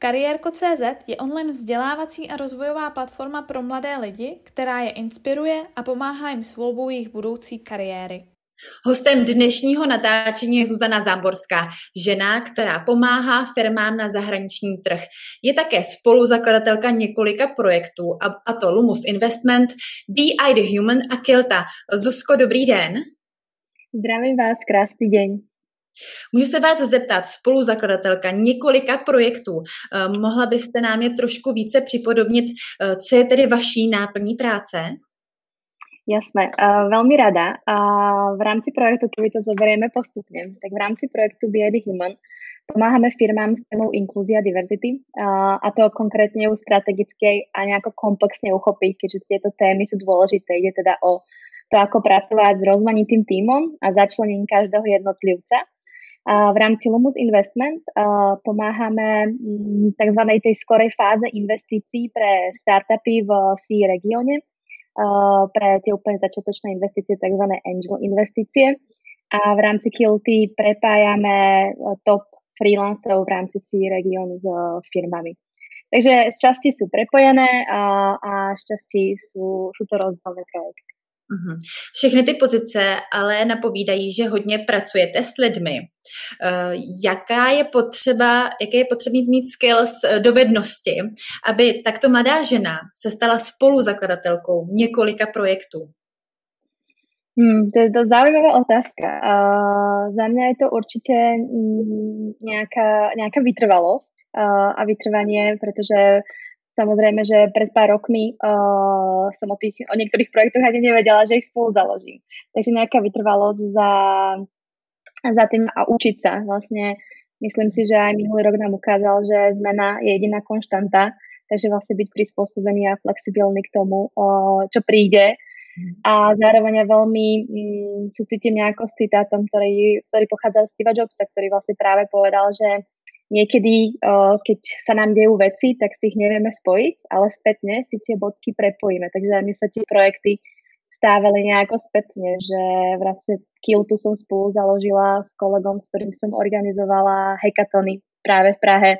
Kariérko.cz je online vzdělávací a rozvojová platforma pro mladé lidi, která je inspiruje a pomáhá jim s volbou jejich budoucí kariéry. Hostem dnešního natáčení je Zuzana Záborská, žena, která pomáhá firmám na zahraniční trh. Je také spoluzakladatelka několika projektů, a, to Lumus Investment, BI The Human a Kilta. Zuzko, dobrý den. Zdravím vás, krásný den. Můžu se vás zeptat, spoluzakladatelka několika projektů, eh, mohla byste nám je trošku více připodobnit, eh, co je tedy vaší náplní práce? Jasné, uh, veľmi rada. A v rámci projektu, keby to zoberieme postupne, tak v rámci projektu Be Human pomáhame firmám s témou inklúzia a diverzity uh, a to konkrétne u strategickej a nejako komplexne uchopiť, keďže tieto témy sú dôležité. Ide teda o to, ako pracovať s rozmanitým tímom a začlením každého jednotlivca v rámci Lumus Investment pomáhame mm, tzv. tej skorej fáze investícií pre startupy v C regióne, pre tie úplne začiatočné investície, tzv. angel investície. A v rámci Kilty prepájame top freelancerov v rámci C regiónu s firmami. Takže z časti sú prepojené a, a z sú, sú to rozdielne projekty. Mhm. Všechny ty pozice ale napovídají, že hodně pracujete s lidmi. Eh, jaká je potřeba, jaké je potřebný mít skills, eh, dovednosti, aby takto mladá žena se stala spoluzakladatelkou několika projektů? Hmm, to je to zaujímavá otázka. Uh, za mňa je to určite mm, nejaká, nejaká vytrvalosť uh, a vytrvanie, pretože Samozrejme, že pred pár rokmi uh, som o, tých, o niektorých projektoch ani nevedela, že ich spolu založím. Takže nejaká vytrvalosť za, za tým a učiť sa. Vlastne myslím si, že aj minulý rok nám ukázal, že zmena je jediná konštanta, takže vlastne byť prispôsobený a flexibilný k tomu, uh, čo príde. A zároveň veľmi mm, súcitím nejako s citátom, ktorý, ktorý pochádza z Steve Jobsa, ktorý vlastne práve povedal, že niekedy, keď sa nám dejú veci, tak si ich nevieme spojiť, ale spätne si tie bodky prepojíme. Takže mi sa tie projekty stávali nejako spätne, že vlastne Kiltu som spolu založila s kolegom, s ktorým som organizovala hekatony práve v Prahe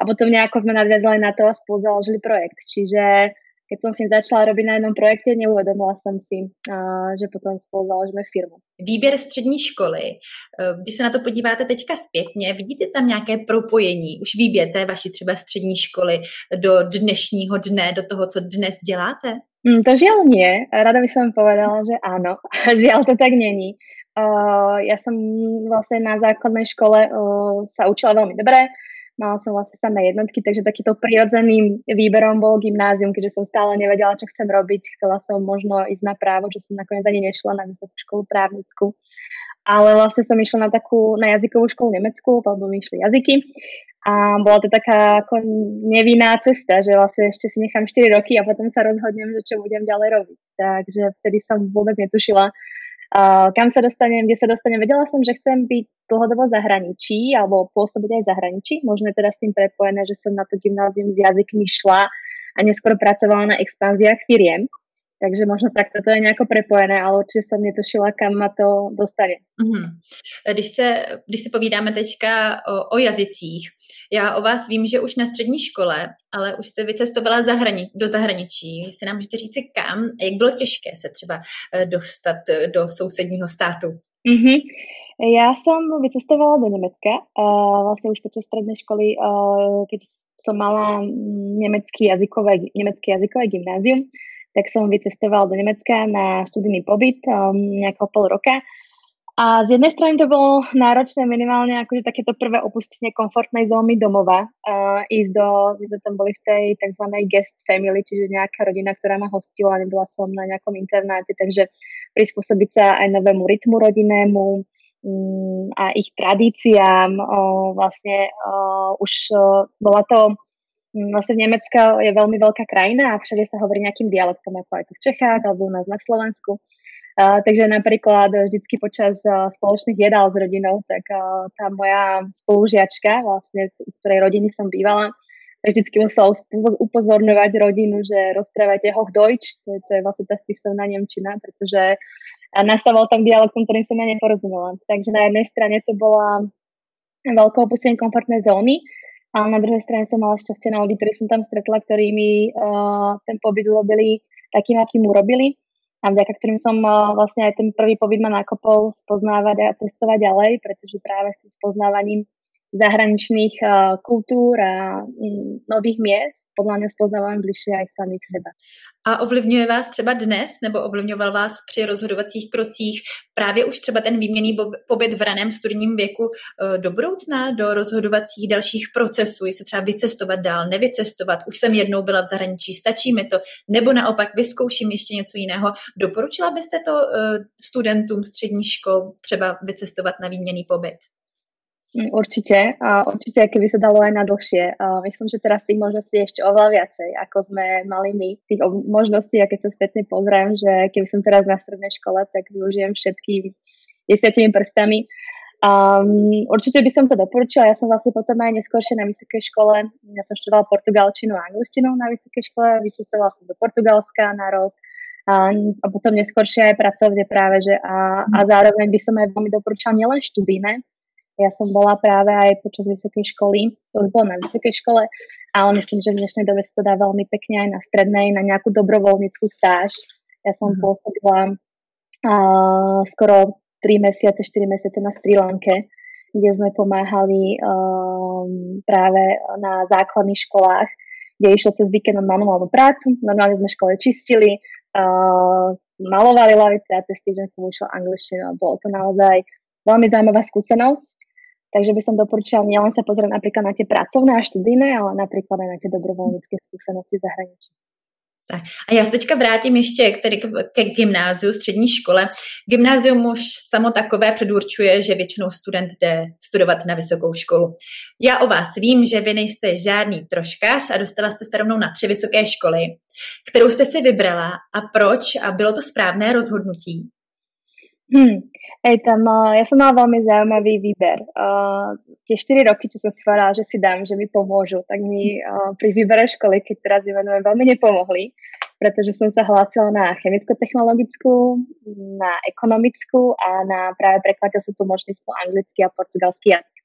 a potom nejako sme nadviazali na to a spolu založili projekt. Čiže keď som si začala robiť na jednom projekte, neuvedomila som si, že potom spolu založíme firmu. Výběr střední školy, e, když se na to podíváte teďka zpětně, vidíte tam nějaké propojení, už výběr té vaší třeba střední školy do dnešního dne, do toho, co dnes děláte? Mm, to žiaľ nie. Rada by som povedala, že áno. žiaľ to tak není. Uh, ja som vlastne na základnej škole uh, sa učila veľmi dobre. Mala som vlastne samé jednotky, takže takýto prirodzeným výberom bol gymnázium, keďže som stále nevedela, čo chcem robiť. Chcela som možno ísť na právo, čo som nakoniec ani nešla na vysokú školu právnickú. Ale vlastne som išla na takú, na jazykovú školu nemeckú, lebo mi išli jazyky. A bola to taká ako nevinná cesta, že vlastne ešte si nechám 4 roky a potom sa rozhodnem, že čo budem ďalej robiť. Takže vtedy som vôbec netušila, kam sa dostanem, kde sa dostanem. Vedela som, že chcem byť dlhodobo zahraničí alebo pôsobiť aj zahraničí. Možno je teda s tým prepojené, že som na to gymnázium s jazykmi šla a neskôr pracovala na expanziách firiem. Takže možno takto to je nejako prepojené, ale určitě jsem netušila, kam ma to dostane. Mm-hmm. Když, se, když se povídáme teďka o, o jazycích, já o vás vím, že už na střední škole, ale už jste vycestovala zahrani, do zahraničí. Si nám můžete říct kam a jak bylo těžké se třeba eh, dostat eh, do sousedního státu? Mm-hmm. Ja som vycestovala do Nemecka, uh, vlastne už počas strednej školy, uh, keď som mala mm, nemecký jazykové, nemecké jazykové gymnázium, tak som vycestovala do Nemecka na študijný pobyt um, nejakého pol roka. A z jednej strany to bolo náročné minimálne akože takéto prvé opustenie komfortnej zóny domova. Uh, ísť do, my sme tam boli v tej tzv. guest family, čiže nejaká rodina, ktorá ma hostila, nebola som na nejakom internáte, takže prispôsobiť sa aj novému rytmu rodinnému um, a ich tradíciám. Uh, vlastne uh, už uh, bola to Vlastne Nemecko je veľmi veľká krajina a všade sa hovorí nejakým dialektom, ako aj tu v Čechách alebo u nás na Slovensku. Uh, takže napríklad vždycky počas uh, spoločných jedál s rodinou, tak uh, tá moja spolužiačka, vlastne, u ktorej rodiny som bývala, vždycky musela upozorňovať rodinu, že rozprávajte Hochdeutsch, to to je vlastne tá spisovná Nemčina, pretože nastával tam dialektom, ktorým som ja neporozumela. Takže na jednej strane to bola veľké opustenie komfortnej zóny, ale na druhej strane som mala šťastie na ľudí, ktorí som tam stretla, ktorí mi uh, ten pobyt urobili takým, akým urobili. A vďaka ktorým som uh, vlastne aj ten prvý pobyt ma nakopol spoznávať a cestovať ďalej, pretože práve s tým spoznávaním zahraničných uh, kultúr a um, nových miest podľa mňa spoznáváme bližšie aj samých seba. A ovlivňuje vás třeba dnes, nebo ovlivňoval vás při rozhodovacích krocích právě už třeba ten výměný pobyt v raném studijním věku eh, do budoucna, do rozhodovacích dalších procesů, jestli třeba vycestovat dál, nevycestovat, už jsem jednou byla v zahraničí, stačí mi to, nebo naopak vyzkouším ještě něco jiného. Doporučila byste to eh, studentům střední škol třeba vycestovat na výměný pobyt? Určite, určite, keby sa dalo aj na dlhšie. Myslím, že teraz tých možností je ešte oveľa viacej, ako sme mali my. Tých možností, a keď sa spätne pozriem, že keby som teraz na strednej škole, tak využijem všetky desiatimi prstami. Um, určite by som to doporučila. Ja som vlastne potom aj neskôršie na vysokej škole. Ja som študovala portugalčinu a angličtinu na vysokej škole. Vycestovala som do Portugalska na rok. A, a potom neskôršie aj pracovne práve, že a, a zároveň by som aj veľmi doporučila nielen študijné, ja som bola práve aj počas vysokej školy, to už bolo na vysokej škole, ale myslím, že v dnešnej dobe sa to dá veľmi pekne aj na strednej, na nejakú dobrovoľníckú stáž. Ja som mm-hmm. pôsobila uh, skoro 3 mesiace, 4 mesiace na Sri Lanke, kde sme pomáhali um, práve na základných školách, kde išlo cez víkend manuálnu prácu. Normálne sme škole čistili, uh, malovali lavice a cez týždeň som učila angličtinu a bolo to naozaj veľmi zaujímavá skúsenosť. Takže by som doporučila nielen sa pozrieť napríklad na tie pracovné a študijné, ale napríklad aj na tie dobrovoľnícke skúsenosti v zahraničí. Tak. A já se teďka vrátím ještě k, tedy ke gymnáziu, střední škole. Gymnázium už samo takové předurčuje, že většinou student jde studovat na vysokou školu. Já o vás vím, že vy nejste žádný troškař a dostala jste se rovnou na tři vysoké školy, kterou jste si vybrala a proč a bylo to správné rozhodnutí? Hmm. Hej, tam, ja som mala veľmi zaujímavý výber. Uh, tie 4 roky, čo som si povedala, že si dám, že mi pomôžu, tak mi uh, pri výbere školy, keď teraz ju venujem, veľmi nepomohli, pretože som sa hlásila na chemicko-technologickú, na ekonomickú a na práve prekladateľskú tlmočníctvo anglický a portugalský jazyk.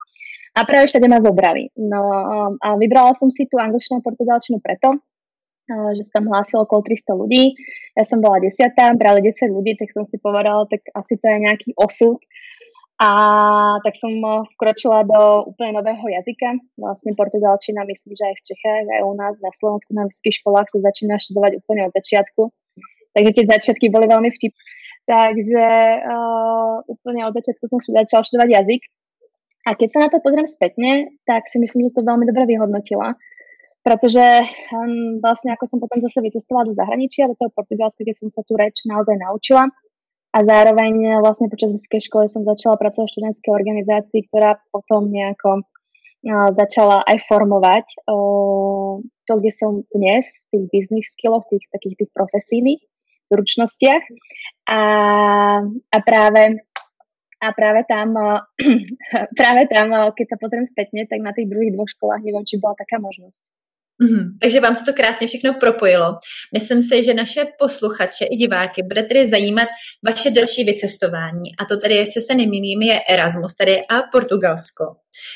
A práve všade ma zobrali. No um, a vybrala som si tú angličtinu a portugalčinu preto, že sa tam hlásilo okolo 300 ľudí. Ja som bola desiatá, brali 10 ľudí, tak som si povedala, tak asi to je nejaký osud. A tak som eh, vkročila do úplne nového jazyka. Vlastne portugalčina, myslím, že aj v Čechách, aj u nás na Slovensku na vysokých školách sa začína študovať úplne od začiatku. Takže tie začiatky boli veľmi vtip. Takže uh, úplne od začiatku som začala študovať jazyk. A keď sa na to pozriem spätne, tak si myslím, že som to veľmi dobre vyhodnotila pretože um, vlastne ako som potom zase vycestovala do zahraničia, do toho Portugalska, kde som sa tú reč naozaj naučila a zároveň vlastne počas vysokej školy som začala pracovať v študentskej organizácii, ktorá potom nejako uh, začala aj formovať uh, to, kde som dnes, v tých business skilloch, tých takých tých profesijných zručnostiach a, a práve a práve tam, práve tam, keď sa pozriem spätne, tak na tých druhých dvoch školách neviem, či bola taká možnosť. Mm-hmm. Takže vám se to krásně všechno propojilo. Myslím si, že naše posluchače i diváky bude tedy zajímat vaše další vycestování. A to tedy, jestli se nemýlím, je Erasmus, tedy a Portugalsko.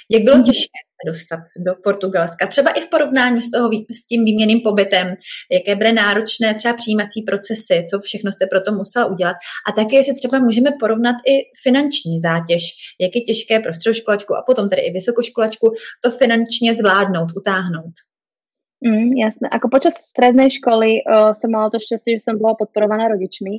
Jak bylo mm-hmm. těžké dostat do Portugalska? Třeba i v porovnání s, toho, s tím výměným pobytem, jaké byly náročné třeba přijímací procesy, co všechno jste pro to musela udělat. A také, jestli třeba můžeme porovnat i finanční zátěž, jak je těžké pro středoškolačku a potom tedy i vysokoškolačku to finančně zvládnout, utáhnout. Mm, jasné. Ako počas strednej školy uh, som mala to šťastie, že som bola podporovaná rodičmi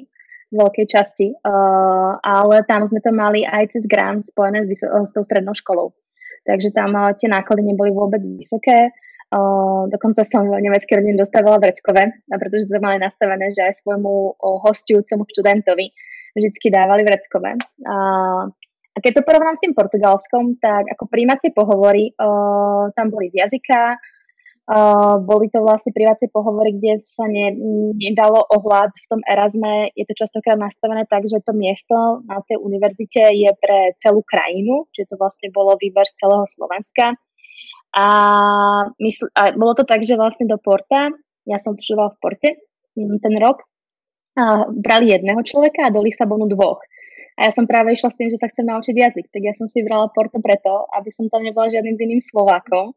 v veľkej časti, uh, ale tam sme to mali aj cez grant spojené s, uh, s tou strednou školou. Takže tam uh, tie náklady neboli vôbec vysoké. Uh, dokonca som v nemeckej rodine dostávala vreckové, pretože to mali nastavené, že aj svojmu uh, hostujúcemu študentovi vždycky dávali vreckové. Uh, a keď to porovnám s tým portugalskom, tak ako príjmacie pohovory uh, tam boli z jazyka, Boli to vlastne privácie pohovory, kde sa ne, nedalo ohľad v tom Erasme. Je to častokrát nastavené tak, že to miesto na tej univerzite je pre celú krajinu, čiže to vlastne bolo výber z celého Slovenska. A, mysl, a bolo to tak, že vlastne do Porta, ja som počúvala v Porte mm, ten rok, a brali jedného človeka a do Lisabonu dvoch. A ja som práve išla s tým, že sa chcem naučiť jazyk, tak ja som si vybrala Porto preto, aby som tam nebola žiadnym z iným Slovákom,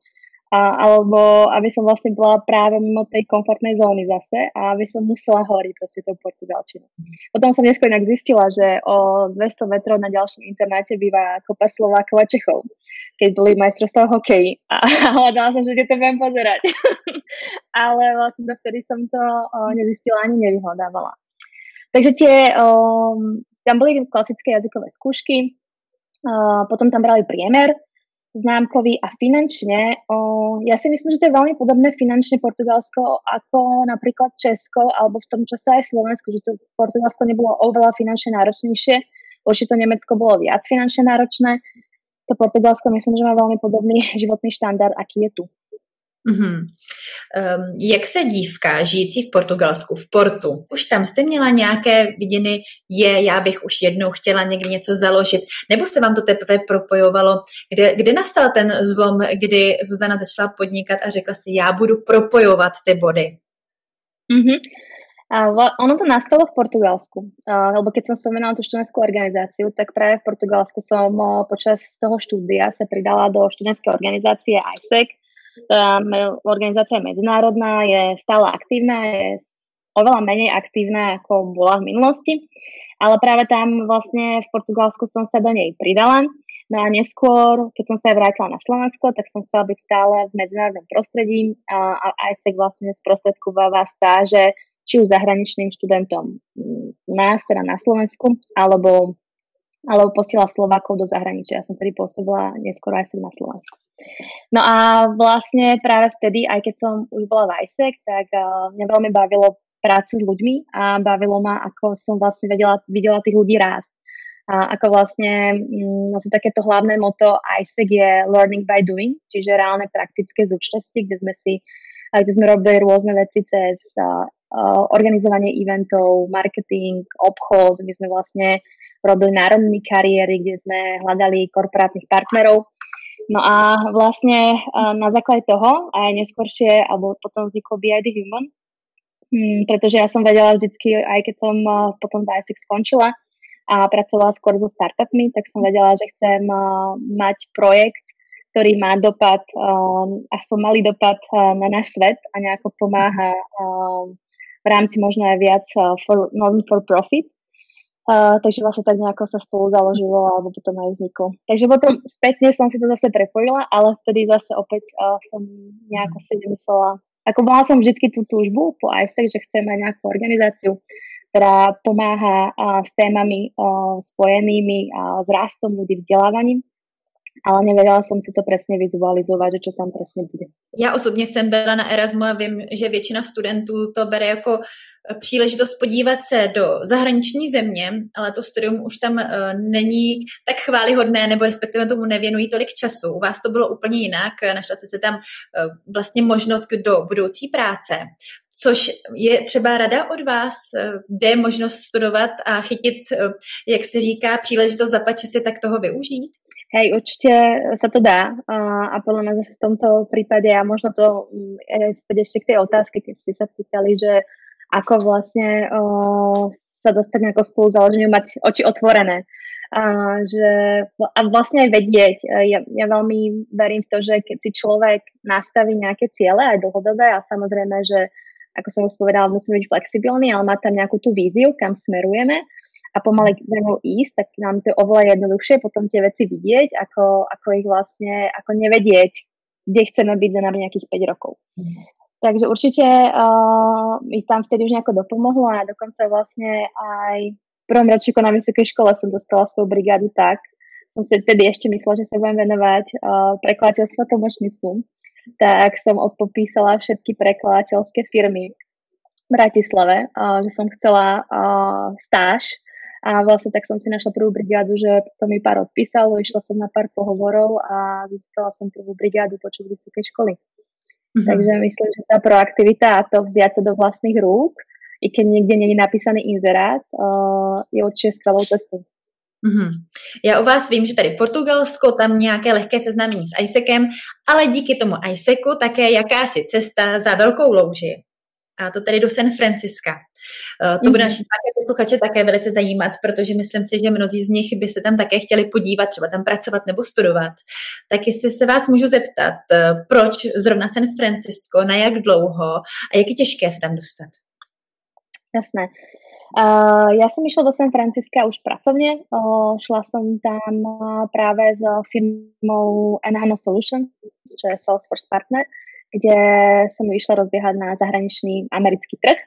a, alebo aby som vlastne bola práve mimo tej komfortnej zóny zase a aby som musela hovoriť proste tou portugalčinou. Potom som neskôr inak zistila, že o 200 metrov na ďalšom internáte býva kopa Slovákov a Čechov, keď boli majstrovstvá hokeji a, a hľadala som, že kde to budem pozerať. Ale vlastne vtedy som to o, nezistila ani nevyhľadávala. Takže tie, o, tam boli klasické jazykové skúšky, o, potom tam brali priemer, známkový a finančne. O, ja si myslím, že to je veľmi podobné finančne Portugalsko ako napríklad Česko alebo v tom čase aj Slovensko, že to Portugalsko nebolo oveľa finančne náročnejšie, určite to Nemecko bolo viac finančne náročné. To Portugalsko myslím, že má veľmi podobný životný štandard, aký je tu. Mm-hmm. Um, jak se dívka žijící v Portugalsku, v Portu, už tam jste měla nějaké vidiny, je, já bych už jednou chtěla někdy něco založit, nebo se vám to teprve propojovalo, kde, kde nastal ten zlom, kdy Zuzana začala podnikat a řekla si, já budu propojovat ty body? Mm-hmm. Uh, ono to nastalo v Portugalsku, lebo keď som spomenula tú študentskú organizáciu, tak práve v Portugalsku som počas toho štúdia sa pridala do študentskej organizácie ISEC, organizácia je medzinárodná, je stále aktívna, je oveľa menej aktívna, ako bola v minulosti, ale práve tam vlastne v Portugalsku som sa do nej pridala. No a neskôr, keď som sa aj vrátila na Slovensko, tak som chcela byť stále v medzinárodnom prostredí a, a ISEC vlastne sprostredkováva stáže či už zahraničným študentom nás, teda na Slovensku, alebo, alebo posiela Slovákov do zahraničia. Ja som tedy pôsobila neskôr aj na Slovensku. No a vlastne práve vtedy, aj keď som už bola v ISEC, tak uh, mňa veľmi bavilo práce s ľuďmi a bavilo ma, ako som vlastne vedela, videla tých ľudí rásť. A ako vlastne vlastne takéto hlavné moto ISEC je learning by doing, čiže reálne praktické zúčtosti, kde sme si kde sme robili rôzne veci cez uh, organizovanie eventov, marketing, obchod, my sme vlastne robili národní kariéry, kde sme hľadali korporátnych partnerov. No a vlastne na základe toho aj neskôršie, alebo potom vzniklo BID Human, hmm, pretože ja som vedela vždycky, aj keď som potom v ISEC skončila a pracovala skôr so startupmi, tak som vedela, že chcem mať projekt, ktorý má dopad, aspoň malý dopad na náš svet a nejako pomáha v rámci možno aj viac for, non for profit Uh, takže vlastne tak nejako sa spolu založilo alebo potom aj vzniklo. Takže potom spätne som si to zase prepojila, ale vtedy zase opäť uh, som nejako si nemyslela, ako mala som vždy tú túžbu po ISEC, že chcem mať nejakú organizáciu, ktorá pomáha uh, s témami uh, spojenými uh, s rastom ľudí, vzdelávaním ale nevedela som si to presne vizualizovat, že čo tam presne bude. Já osobně jsem byla na Erasmu a vím, že většina studentů to bere jako eh, příležitost podívat se do zahraniční země, ale to studium už tam uh, není tak chválihodné, nebo respektive tomu nevěnují tolik času. U vás to bylo úplně jinak, našla se tam uh, vlastně možnost do budoucí práce. Což je třeba rada od vás, kde je možnost studovat a chytit, jak se říká, příležitost za si tak toho využít? Hej, určite sa to dá a podľa mňa zase v tomto prípade a možno to mm, späť ešte k tej otázke, keď ste sa pýtali, že ako vlastne sa dostať nejako spolu založeniu, mať oči otvorené. A, že, a vlastne aj vedieť. Ja, ja veľmi verím v to, že keď si človek nastaví nejaké ciele, aj dlhodobé, a samozrejme, že ako som už povedala, musíme byť flexibilní, ale má tam nejakú tú víziu, kam smerujeme, a pomaly za ňou ísť, tak nám to je oveľa jednoduchšie potom tie veci vidieť, ako, ako ich vlastne, ako nevedieť, kde chceme byť za nami nejakých 5 rokov. Mm. Takže určite uh, mi tam vtedy už nejako dopomohlo a dokonca vlastne aj v prvom ročníku na vysokej škole som dostala svoju brigádu tak, som si vtedy ešte myslela, že sa budem venovať uh, prekladateľstvu a tlmočníctvu, tak som odpopísala všetky prekladateľské firmy v Bratislave, uh, že som chcela uh, stáž a vlastne tak som si našla prvú brigádu, že to mi pár odpísalo, išla som na pár pohovorov a získala som prvú brigádu počas vysokej školy. Mm-hmm. Takže myslím, že tá proaktivita a to vziať to do vlastných rúk, i keď niekde není napísaný inzerát, uh, je určite skvelou cestou. Mm-hmm. Já u vás vím, že tady Portugalsko, tam nějaké lehké seznámení s ISECem, ale díky tomu ISECu také jakási cesta za velkou louži. A to tady do San Franciska. Uh, to bude mhm. naši posluchače také velice zajímat, protože myslím si, že mnozí z nich by se tam také chtěli podívat, třeba tam pracovat nebo studovat. Tak jestli se vás můžu zeptat, uh, proč zrovna San Francisco, na jak dlouho a jak je těžké se tam dostat? Jasné. Uh, ja som išla do San Francisca už pracovne. Uh, šla som tam uh, práve s firmou Enhano Solutions, čo je Salesforce partner, kde som išla rozbiehať na zahraničný americký trh.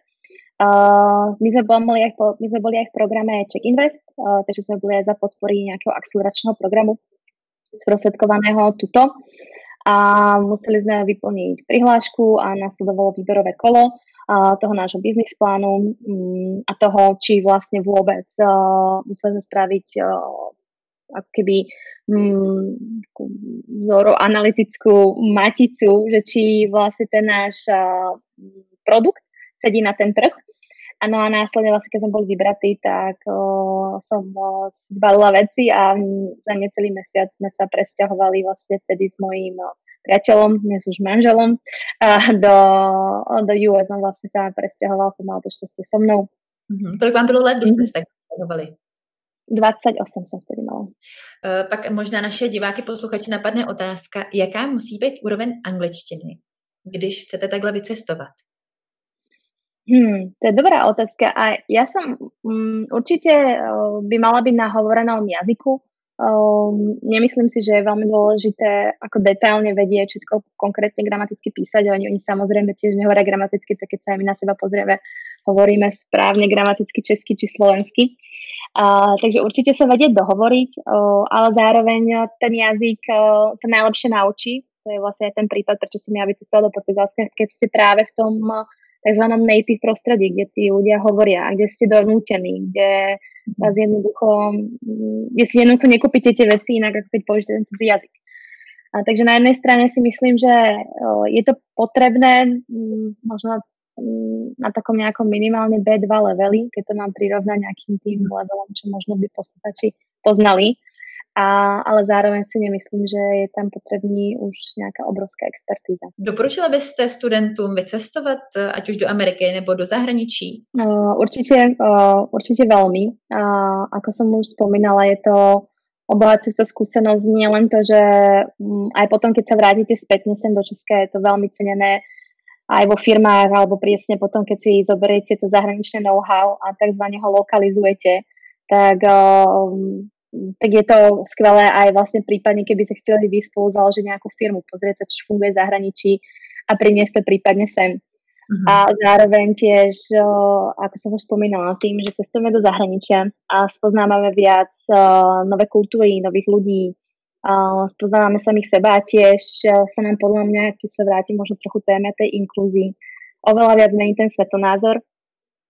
Uh, my, sme boli aj po, my sme boli aj v programe Check Invest, uh, takže sme boli aj za podpory nejakého akceleračného programu sprostredkovaného tuto a museli sme vyplniť prihlášku a nasledovalo výberové kolo toho nášho biznis plánu mm, a toho, či vlastne vôbec musíme spraviť ako keby mm, vzoru analytickú maticu, že či vlastne ten náš produkt sedí na ten trh. Ano a následne vlastne, keď sme boli vybratí, tak o, som o, zbalila veci a za necelý mesiac sme sa presťahovali vlastne vtedy s mojím priateľom, dnes už manželom, a do, do US. On vlastne sa presťahoval, som mal to šťastie so mnou. Mm-hmm. Kolik vám bylo let, když ste sa tak 28 jsem vtedy mala. Uh, pak možná naše diváky, posluchači napadne otázka, jaká musí být úroveň angličtiny, když chcete takhle vycestovat? Hmm, to je dobrá otázka a ja som um, určite uh, by mala byť na hovorenom jazyku. Um, nemyslím si, že je veľmi dôležité ako detailne vedieť všetko konkrétne gramaticky písať, oni, oni samozrejme tiež nehovoria gramaticky, tak keď sa aj my na seba pozrieme, hovoríme správne gramaticky česky či slovensky. Uh, takže určite sa vedieť dohovoriť, uh, ale zároveň ten jazyk uh, sa najlepšie naučí. To je vlastne aj ten prípad, prečo som ja vycestovala do Portugalska, keď ste práve v tom tzv. native prostredí, kde tí ľudia hovoria, kde ste donútení, kde vás jednoducho, kde si jednoducho nekúpite tie veci inak, ako keď použijete ten cudzí jazyk. A takže na jednej strane si myslím, že je to potrebné možno na takom nejakom minimálne B2 leveli, keď to mám prirovnať nejakým tým levelom, čo možno by posluchači poznali a, ale zároveň si nemyslím, že je tam potrebný už nějaká obrovská expertíza. Doporučila byste studentům vycestovat, ať už do Ameriky nebo do zahraničí? Uh, určite, uh, určite veľmi. Uh, ako som už spomínala, je to obohacujúca skúsenosť, nie len to, že um, aj potom, keď sa vrátite spätne sem do Česka, je to veľmi cenené aj vo firmách, alebo presne potom, keď si zoberiete to zahraničné know-how a takzvané ho lokalizujete, tak um, tak je to skvelé aj vlastne prípadne, keby sa chceli vy spolu založiť nejakú firmu, pozrieť sa, čo funguje v zahraničí a priniesť to prípadne sem. Uh-huh. A zároveň tiež, ako som už spomínala, tým, že cestujeme do zahraničia a spoznávame viac nové kultúry, nových ľudí, spoznávame samých seba a tiež sa nám podľa mňa, keď sa vrátim možno trochu téme tej inklúzii, oveľa viac mení ten svetonázor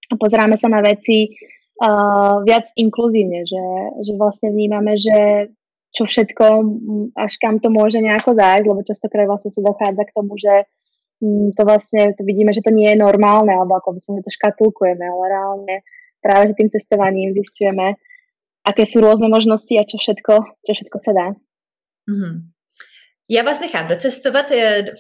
a pozeráme sa na veci uh, viac inkluzívne, že, že vlastne vnímame, že čo všetko, až kam to môže nejako zájsť, lebo častokrát vlastne sa dochádza k tomu, že to vlastne to vidíme, že to nie je normálne, alebo ako by sme to škatulkujeme, ale reálne práve tým cestovaním zistujeme, aké sú rôzne možnosti a čo všetko, čo všetko sa dá. Mm-hmm. Já vás nechám docestovat.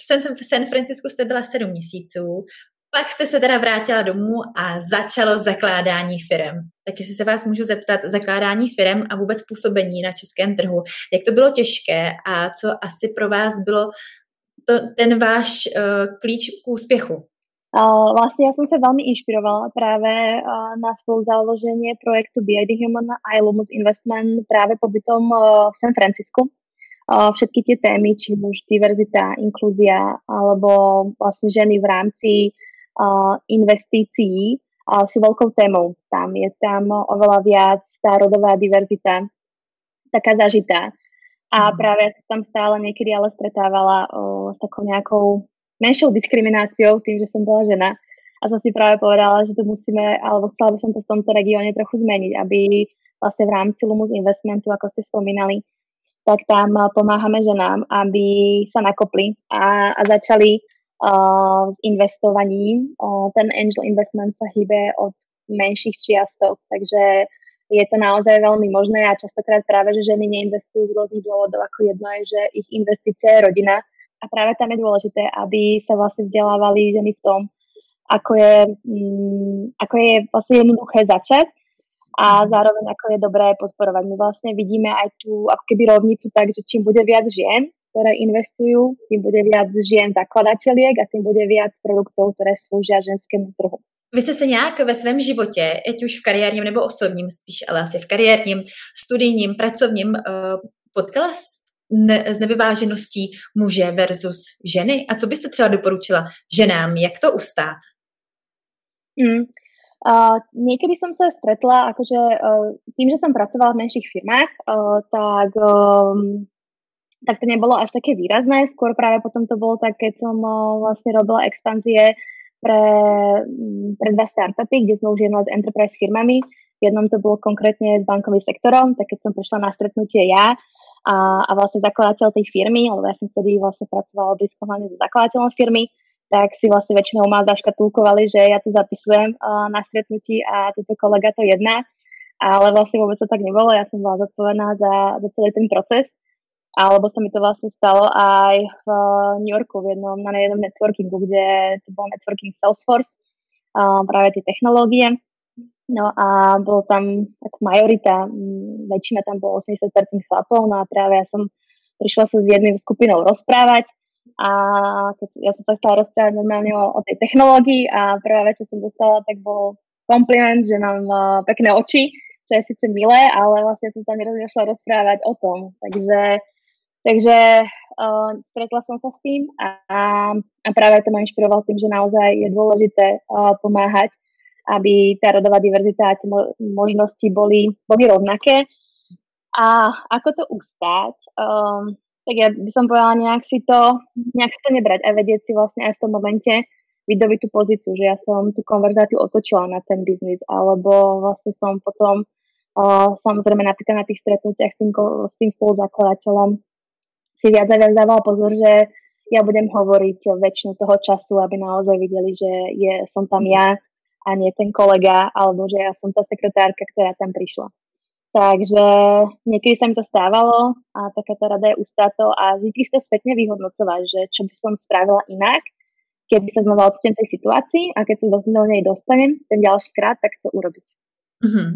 V San, v San Francisku jste byla sedm měsíců. Pak jste se teda vrátila domů a začalo zakládání firm. Tak jestli se vás můžu zeptat, zakládání firm a vůbec působení na českém trhu, jak to bylo těžké a co asi pro vás bylo to, ten váš uh, klíč k úspěchu? Uh, vlastne ja som sa veľmi inšpirovala práve uh, na spolu založenie projektu BID Human a Lumus Investment práve pobytom uh, v San Francisku. Všetky tie témy, či už diverzita, inklúzia alebo vlastne ženy v rámci investícií sú veľkou témou. Tam je tam oveľa viac tá rodová diverzita taká zažitá. A mhm. práve ja sa tam stále niekedy ale stretávala o, s takou nejakou menšou diskrimináciou tým, že som bola žena. A som si práve povedala, že to musíme, alebo chcela by som to v tomto regióne trochu zmeniť, aby vlastne v rámci Lumus Investmentu, ako ste spomínali, tak tam pomáhame ženám, aby sa nakopli a, a začali s investovaním. Ten angel investment sa hýbe od menších čiastok, takže je to naozaj veľmi možné a častokrát práve, že ženy neinvestujú z rôznych dôvodov, ako jedno je, že ich investícia je rodina a práve tam je dôležité, aby sa vlastne vzdelávali ženy v tom, ako je, um, ako je vlastne jednoduché začať a zároveň ako je dobré podporovať. My vlastne vidíme aj tú ako keby rovnicu tak, že čím bude viac žien, ktoré investujú, tým bude viac žien zakladateľiek a tým bude viac produktov, ktoré slúžia ženskému trhu. Vy jste se nějak ve svém životě, ať už v kariérním nebo osobním, spíš ale asi v kariérním, studijním, pracovním, eh, potkala s, ne, s nevyvážeností muže versus ženy? A co byste třeba doporučila ženám, jak to ustát? Mm. Niekedy som sa stretla, akože uh, tým, že som pracovala v menších firmách, uh, tak, um, tak to nebolo až také výrazné. Skôr práve potom to bolo tak, keď som uh, vlastne robila expanzie pre, pre dva startupy, kde sme už jednali s enterprise firmami. V jednom to bolo konkrétne s bankovým sektorom, tak keď som prišla na stretnutie ja a, a vlastne zakladateľ tej firmy, alebo ja som vtedy vlastne pracovala blízko hlavne so zakladateľom firmy, tak si vlastne väčšinou ma zaškatulkovali, že ja tu zapisujem uh, na stretnutí a toto kolega to jedná. Ale vlastne vôbec to tak nebolo, ja som bola zodpovedná za, za celý ten proces alebo sa mi to vlastne stalo aj v eh, New Yorku v jednom, na jednom networkingu, kde to bol networking Salesforce, uh, práve tie technológie. No a bol tam tak majorita, väčšina tam bolo 80% chlapov, no a práve ja som prišla sa s jedným skupinou rozprávať a keď ja som sa chcela rozprávať normálne o, o tej technológii a prvá vec, čo som dostala, tak bol kompliment, že mám uh, pekné oči, čo je síce milé, ale vlastne som sa nerozmýšľala rozprávať o tom. Takže Takže uh, stretla som sa s tým a, a práve to ma inšpiroval tým, že naozaj je dôležité uh, pomáhať, aby tá rodová diverzita a tie možnosti boli, boli rovnaké. A ako to ustáť? Um, tak ja by som povedala nejak si to, nejak si to nebrať a vedieť si vlastne aj v tom momente vydobiť tú pozíciu, že ja som tú konverzáciu otočila na ten biznis, alebo vlastne som potom uh, samozrejme napríklad na tých stretnutiach s tým, s tým spoluzakladateľom si viac a viac dával pozor, že ja budem hovoriť väčšinu toho času, aby naozaj videli, že je, som tam ja a nie ten kolega, alebo že ja som tá sekretárka, ktorá tam prišla. Takže niekedy sa mi to stávalo a taká tá rada je ustáto a vždy si to spätne vyhodnocovať, že čo by som spravila inak, keby sa znova ocitnem tej situácii a keď sa do nej dostanem ten ďalší krát, tak to urobiť. Mm-hmm.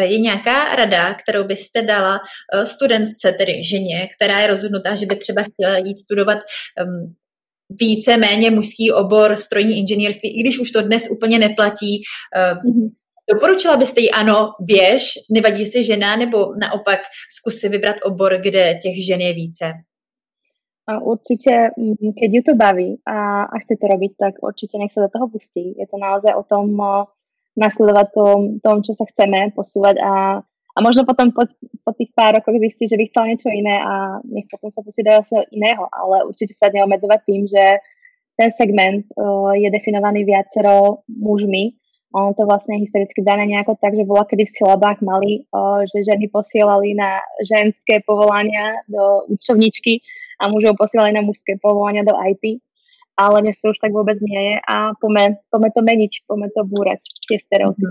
Je nějaká rada, kterou byste dala eh, studentce, tedy ženě, která je rozhodnutá, že by třeba chtěla jít studovat um, více méně mužský obor strojní inženýrství, i když už to dnes úplně neplatí. Mm-hmm. Doporučila byste jí ano, běž, nevadí si žena, nebo naopak zkusy vybrat obor, kde těch žen je více? Určite, mm, keď ju to baví a, a chce to robiť, tak určite nech sa do toho pustí. Je to naozaj o tom nasledovať tom, tom, čo sa chceme posúvať a, a možno potom po, po tých pár rokoch zistí, že by chcel niečo iné a nech potom sa pustí do iného, ale určite sa neobmedzovať tým, že ten segment uh, je definovaný viacero mužmi. Ono to vlastne historicky dané nejako tak, že bola kedy v silabách mali, uh, že ženy posielali na ženské povolania do účtovničky a mužov posielali na mužské povolania do IT ale dnes to už tak vôbec nie je a pome, pome to meniť, pome to búrať, tie stereotypy.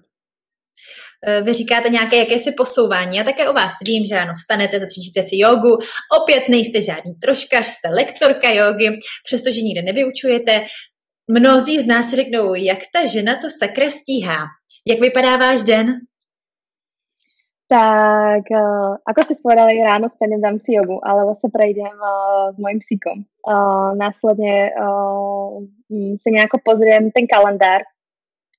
Eh, vy říkáte nějaké jakési posouvání. Já také o vás vím, že ráno vstanete, zacvičíte si jogu, opět nejste žádný troškař, jste lektorka jogy, přestože nikde nevyučujete. Mnozí z nás řeknou, jak ta žena to sakra stíhá. Jak vypadá váš den? Tak, uh, ako ste spovedali, ráno stanem, dám si jogu, alebo sa prejdem uh, s mojim psíkom. Uh, následne uh, si nejako pozriem ten kalendár,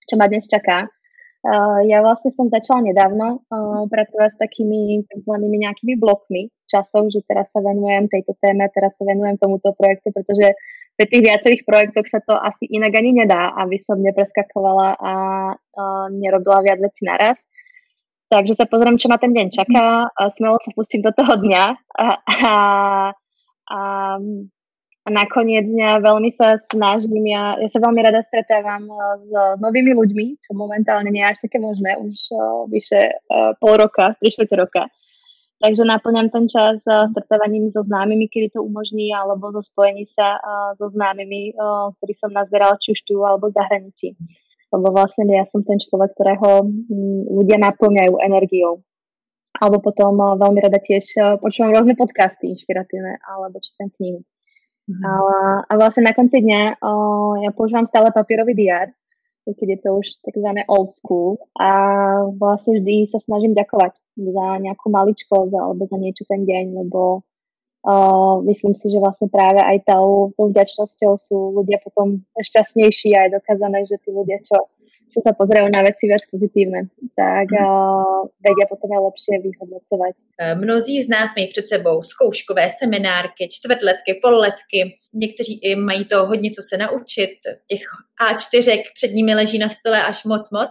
čo ma dnes čaká. Uh, ja vlastne som začala nedávno uh, pracovať s takými tzv. nejakými blokmi časov, že teraz sa venujem tejto téme, teraz sa venujem tomuto projektu, pretože pri tých viacerých projektoch sa to asi inak ani nedá, aby som nepreskakovala a uh, nerobila viac vecí naraz. Takže sa pozriem, čo ma ten deň čaká a smelo sa pustím do toho dňa a, a, a, a nakoniec dňa veľmi sa snažím, ja, ja sa veľmi rada stretávam e, s novými ľuďmi, čo momentálne nie je až také možné, už uh, vyše uh, pol roka, tri roka. Takže naplňam ten čas uh, stretávaním so známymi, kedy to umožní, alebo zo spojení sa uh, so známymi, uh, ktorí som nazberala či už tu, alebo v zahraničí lebo vlastne ja som ten človek, ktorého mm, ľudia naplňajú energiou. Alebo potom eh, veľmi rada tiež eh, počúvam rôzne podcasty inšpiratívne, alebo čítam knihy. Mm. A, a vlastne na konci dňa o, eh, ja používam stále papierový diár, keď je to už takzvané old school. A vlastne vždy sa snažím ďakovať za nejakú maličkosť alebo za niečo ten deň, lebo Uh, myslím si, že vlastne práve aj tou, tou vďačnosťou sú ľudia potom šťastnejší a je dokázané, že tí ľudia, čo čo sa pozerajú na veci viac pozitívne, tak uh, vedia potom aj lepšie vyhodnocovať. Eh, mnozí z nás mají před sebou zkouškové seminárky, čtvrtletky, pololetky. Někteří i mají to hodně co se naučit. Těch A4 před nimi leží na stole až moc moc.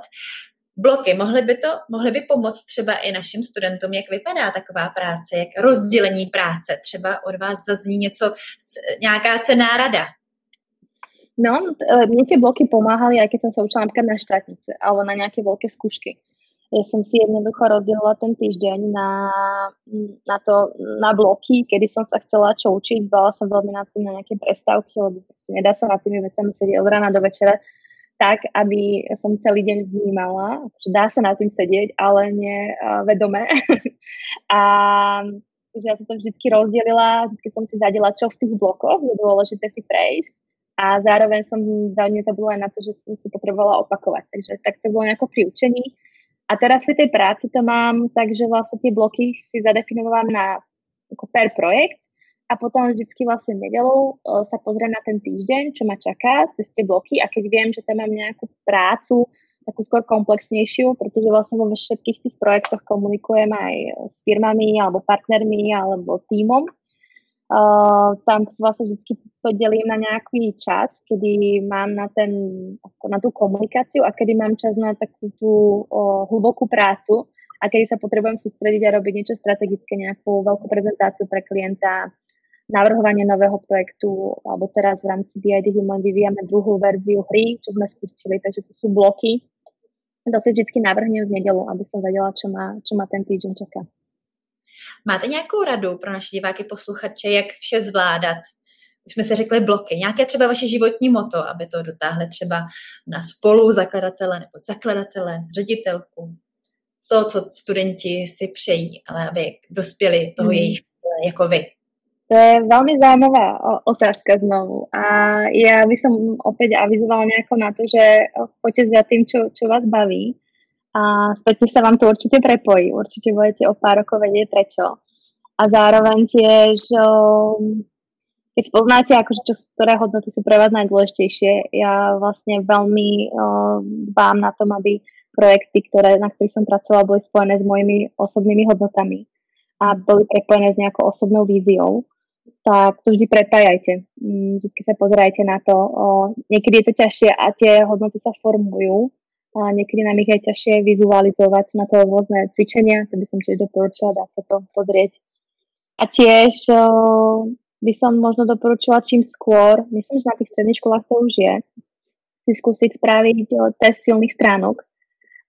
Bloky, mohly by to, mohly by pomoct třeba i našim studentům, jak vypadá taková práce, jak rozdělení práce. Třeba od vás zazní něco, nějaká cená rada. No, e, mne tie bloky pomáhali, aj keď som sa učila napríklad na štátnice alebo na nejaké veľké skúšky. Ja som si jednoducho rozdelila ten týždeň na, na, to, na bloky, kedy som sa chcela čo učiť. Bala som veľmi na tým na nejaké prestávky, lebo proste nedá sa na tými vecami sedieť od rána do večera tak, aby som celý deň vnímala, že dá sa na tým sedieť, ale nie uh, vedome. a že ja som to vždy rozdelila, vždy som si zadela, čo v tých blokoch je dôležité si prejsť a zároveň som veľmi zabudla na to, že som si potrebovala opakovať. Takže tak to bolo nejako pri učení. A teraz v tej práci to mám tak, že vlastne tie bloky si zadefinovávam na ako per projekt a potom vždycky vlastne nedelou uh, sa pozriem na ten týždeň, čo ma čaká cez tie bloky a keď viem, že tam mám nejakú prácu, takú skôr komplexnejšiu, pretože vlastne vo všetkých tých projektoch komunikujem aj s firmami alebo partnermi alebo tímom, Uh, tam vlastne vždy to delím na nejaký čas, kedy mám na, ten, na tú komunikáciu a kedy mám čas na takú tú uh, hlbokú prácu a kedy sa potrebujem sústrediť a robiť niečo strategické, nejakú veľkú prezentáciu pre klienta, navrhovanie nového projektu, alebo teraz v rámci BID Human vyvíjame druhú verziu hry, čo sme spustili, takže to sú bloky. To si vždy navrhnem v nedelu, aby som vedela, čo ma, čo ma ten týždeň čaká. Máte nějakou radu pro naše diváky, posluchače, jak vše zvládat? Už jsme se řekli bloky. Nějaké třeba vaše životní moto, aby to dotáhli třeba na spolu zakladatele nebo zakladatele, ředitelku. To, co studenti si přejí, ale aby dospěli toho mm. jejich jako vy. To je veľmi zaujímavá otázka znovu. A ja by som opäť avizovala nejako na to, že choďte za tým, čo, čo vás baví a späť sa vám to určite prepojí. Určite budete o pár rokov vedieť prečo. A zároveň tiež, keď spoznáte, akože čo, ktoré hodnoty sú pre vás najdôležitejšie, ja vlastne veľmi dbám na tom, aby projekty, ktoré, na ktorých som pracovala, boli spojené s mojimi osobnými hodnotami a boli prepojené s nejakou osobnou víziou, tak to vždy prepájajte. Mm, vždy sa pozerajte na to. Niekedy je to ťažšie a tie hodnoty sa formujú, a niekedy nám ich aj ťažšie vizualizovať, na to rôzne cvičenia, to by som tiež doporučila, dá sa to pozrieť. A tiež by som možno doporučila čím skôr, myslím, že na tých stredných školách to už je, si skúsiť spraviť o, test silných stránok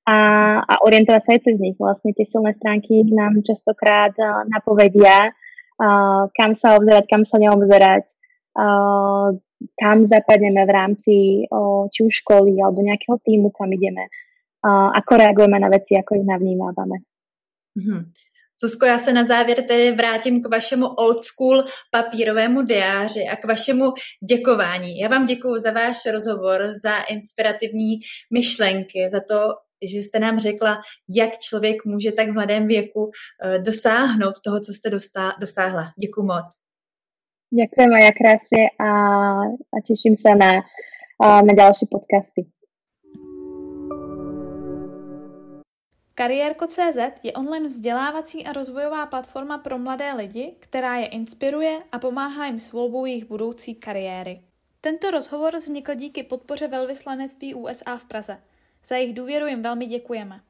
a, a orientovať sa aj cez nich. Vlastne tie silné stránky nám častokrát napovedia, kam sa obzerať, kam sa neobzerať, a, kam zapadneme v rámci o, či už školy alebo nejakého týmu, kam ideme, a ako reagujeme na věci, ako ich navnímáváme. Mm-hmm. Susko, já se na závěr tedy vrátím k vašemu old school papírovému diáři a k vašemu děkování. Já vám děkuji za váš rozhovor, za inspirativní myšlenky, za to, že jste nám řekla, jak člověk může tak v mladém věku eh, dosáhnout toho, co jste dosáhla. Děkuji moc. Ďakujem aj ja krásne a, a teším sa na, na ďalšie podcasty. Kariérko.cz je online vzdělávací a rozvojová platforma pro mladé lidi, která je inspiruje a pomáhá jim s volbou jejich budoucí kariéry. Tento rozhovor vznikl díky podpoře velvyslanectví USA v Praze. Za jejich důvěru jim velmi děkujeme.